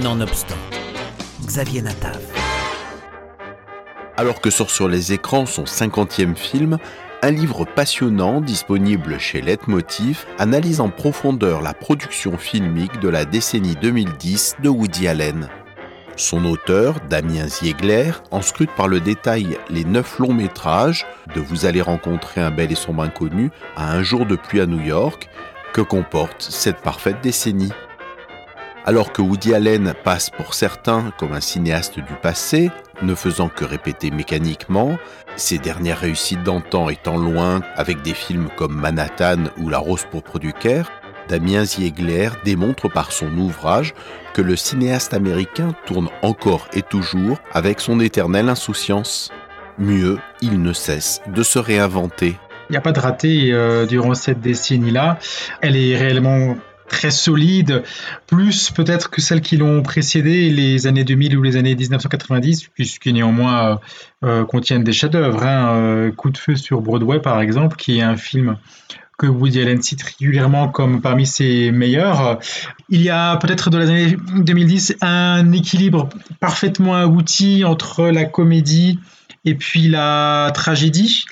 Nonobstant, Xavier Natav. Alors que sort sur les écrans son 50e film, un livre passionnant disponible chez Leitmotiv analyse en profondeur la production filmique de la décennie 2010 de Woody Allen. Son auteur, Damien Ziegler, en scrute par le détail les neuf longs métrages de Vous allez rencontrer un bel et sombre inconnu à Un jour de pluie à New York, que comporte cette parfaite décennie. Alors que Woody Allen passe pour certains comme un cinéaste du passé, ne faisant que répéter mécaniquement, ses dernières réussites d'antan étant loin avec des films comme Manhattan ou La Rose du Caire, Damien Ziegler démontre par son ouvrage que le cinéaste américain tourne encore et toujours avec son éternelle insouciance. Mieux, il ne cesse de se réinventer. Il n'y a pas de raté euh, durant cette décennie-là. Elle est réellement très solide, plus peut-être que celles qui l'ont précédé, les années 2000 ou les années 1990, puisque néanmoins euh, euh, contiennent des chefs-d'œuvre. Hein. Euh, Coup de feu sur Broadway, par exemple, qui est un film que Woody Allen cite régulièrement comme parmi ses meilleurs. Il y a peut-être dans les années 2010 un équilibre parfaitement abouti entre la comédie et puis la tragédie.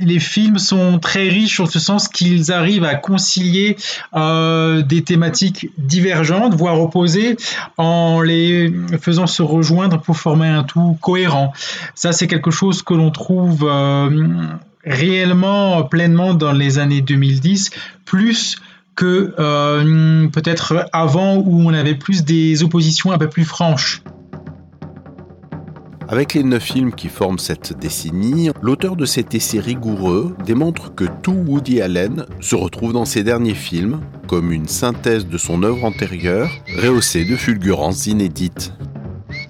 Les films sont très riches en ce sens qu'ils arrivent à concilier euh, des thématiques divergentes, voire opposées, en les faisant se rejoindre pour former un tout cohérent. Ça, c'est quelque chose que l'on trouve euh, réellement pleinement dans les années 2010, plus que euh, peut-être avant où on avait plus des oppositions un peu plus franches. Avec les neuf films qui forment cette décennie, l'auteur de cet essai rigoureux démontre que tout Woody Allen se retrouve dans ses derniers films comme une synthèse de son œuvre antérieure, rehaussée de fulgurances inédites.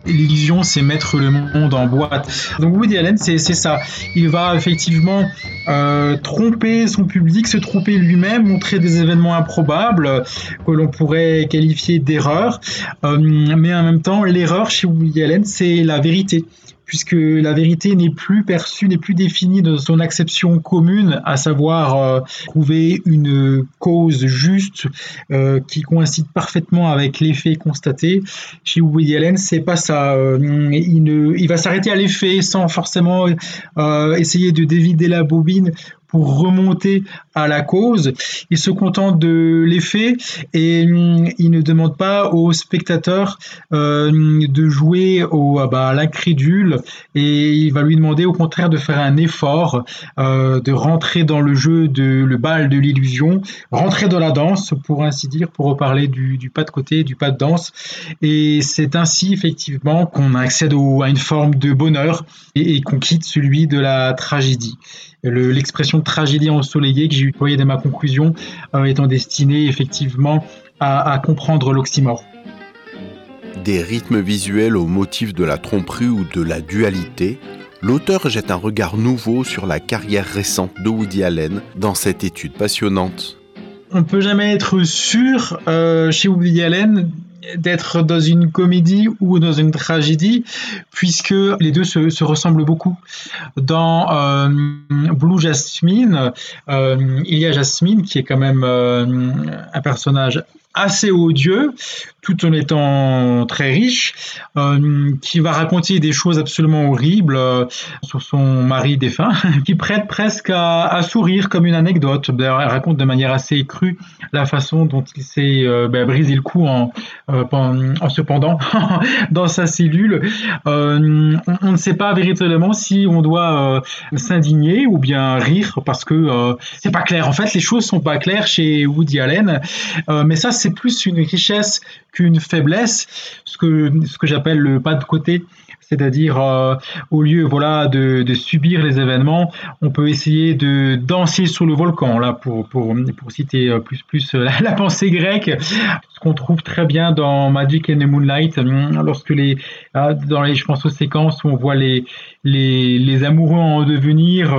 L'illusion, c'est mettre le monde en boîte. Donc Woody Allen, c'est ça. Il va effectivement euh, tromper son public, se tromper lui-même, montrer des événements improbables que l'on pourrait qualifier d'erreur. Euh, mais en même temps, l'erreur chez Woody Allen, c'est la vérité puisque la vérité n'est plus perçue, n'est plus définie dans son acception commune, à savoir euh, trouver une cause juste euh, qui coïncide parfaitement avec l'effet constaté. Chez Woody Allen, c'est pas ça. Euh, il va s'arrêter à l'effet sans forcément essayer de dévider la bobine pour remonter à la cause. Il se contente de l'effet et hum, il ne demande pas aux spectateurs euh, de jouer au, ah bah, à l'incrédule et il va lui demander au contraire de faire un effort, euh, de rentrer dans le jeu de le bal de l'illusion, rentrer dans la danse pour ainsi dire, pour reparler du, pas de côté, du pas de danse. Et c'est ainsi effectivement qu'on accède à une forme de bonheur et, qu'on quitte celui de la tragédie. L'expression tragédie ensoleillée que j'ai employée dans ma conclusion euh, étant destinée effectivement à, comprendre l'oxymore. Des rythmes visuels au motif de la tromperie ou de la dualité, l'auteur jette un regard nouveau sur la carrière récente de Woody Allen dans cette étude passionnante. On ne peut jamais être sûr euh, chez Woody Allen d'être dans une comédie ou dans une tragédie, puisque les deux se, ressemblent beaucoup. Dans euh, Blue Jasmine, euh, il y a Jasmine qui est quand même euh, un personnage assez odieux, tout en étant très riche, euh, qui va raconter des choses absolument horribles euh, sur son mari défunt, qui prête presque à, sourire comme une anecdote. D'ailleurs, elle raconte de manière assez crue la façon dont il s'est euh, ben, brisé le cou en, en se pendant dans sa cellule. On, ne sait pas véritablement si on doit s'indigner ou bien rire parce que c'est pas clair. En fait, les choses sont pas claires chez Woody Allen, mais ça, c'est plus une richesse qu'une faiblesse, ce que, ce que j'appelle le pas de côté. C'est-à-dire, euh, au lieu voilà, de, subir les événements, on peut essayer de danser sur le volcan, là, pour, pour, pour citer euh, plus, plus euh, la, pensée grecque, ce qu'on trouve très bien dans Magic and the Moonlight, lorsque les, dans les, je pense aux séquences où on voit les, les, les amoureux en devenir,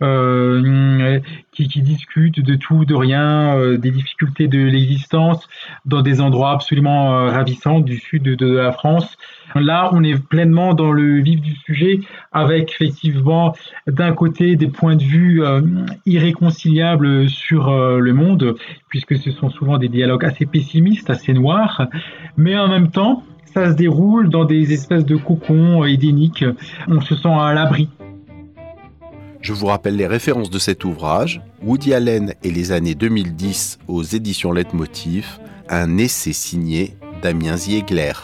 qui, discutent de tout, de rien, euh, des difficultés de l'existence dans des endroits absolument euh, ravissants du sud de, la France. Là, on est pleinement dans le vif du sujet avec effectivement d'un côté des points de vue irréconciliables sur le monde, puisque ce sont souvent des dialogues assez pessimistes, assez noirs, mais en même temps, ça se déroule dans des espèces de cocons édéniques. On se sent à l'abri. Je vous rappelle les références de cet ouvrage, Woody Allen et les années 2010 aux éditions Leitmotiv, un essai signé Damien Ziegler.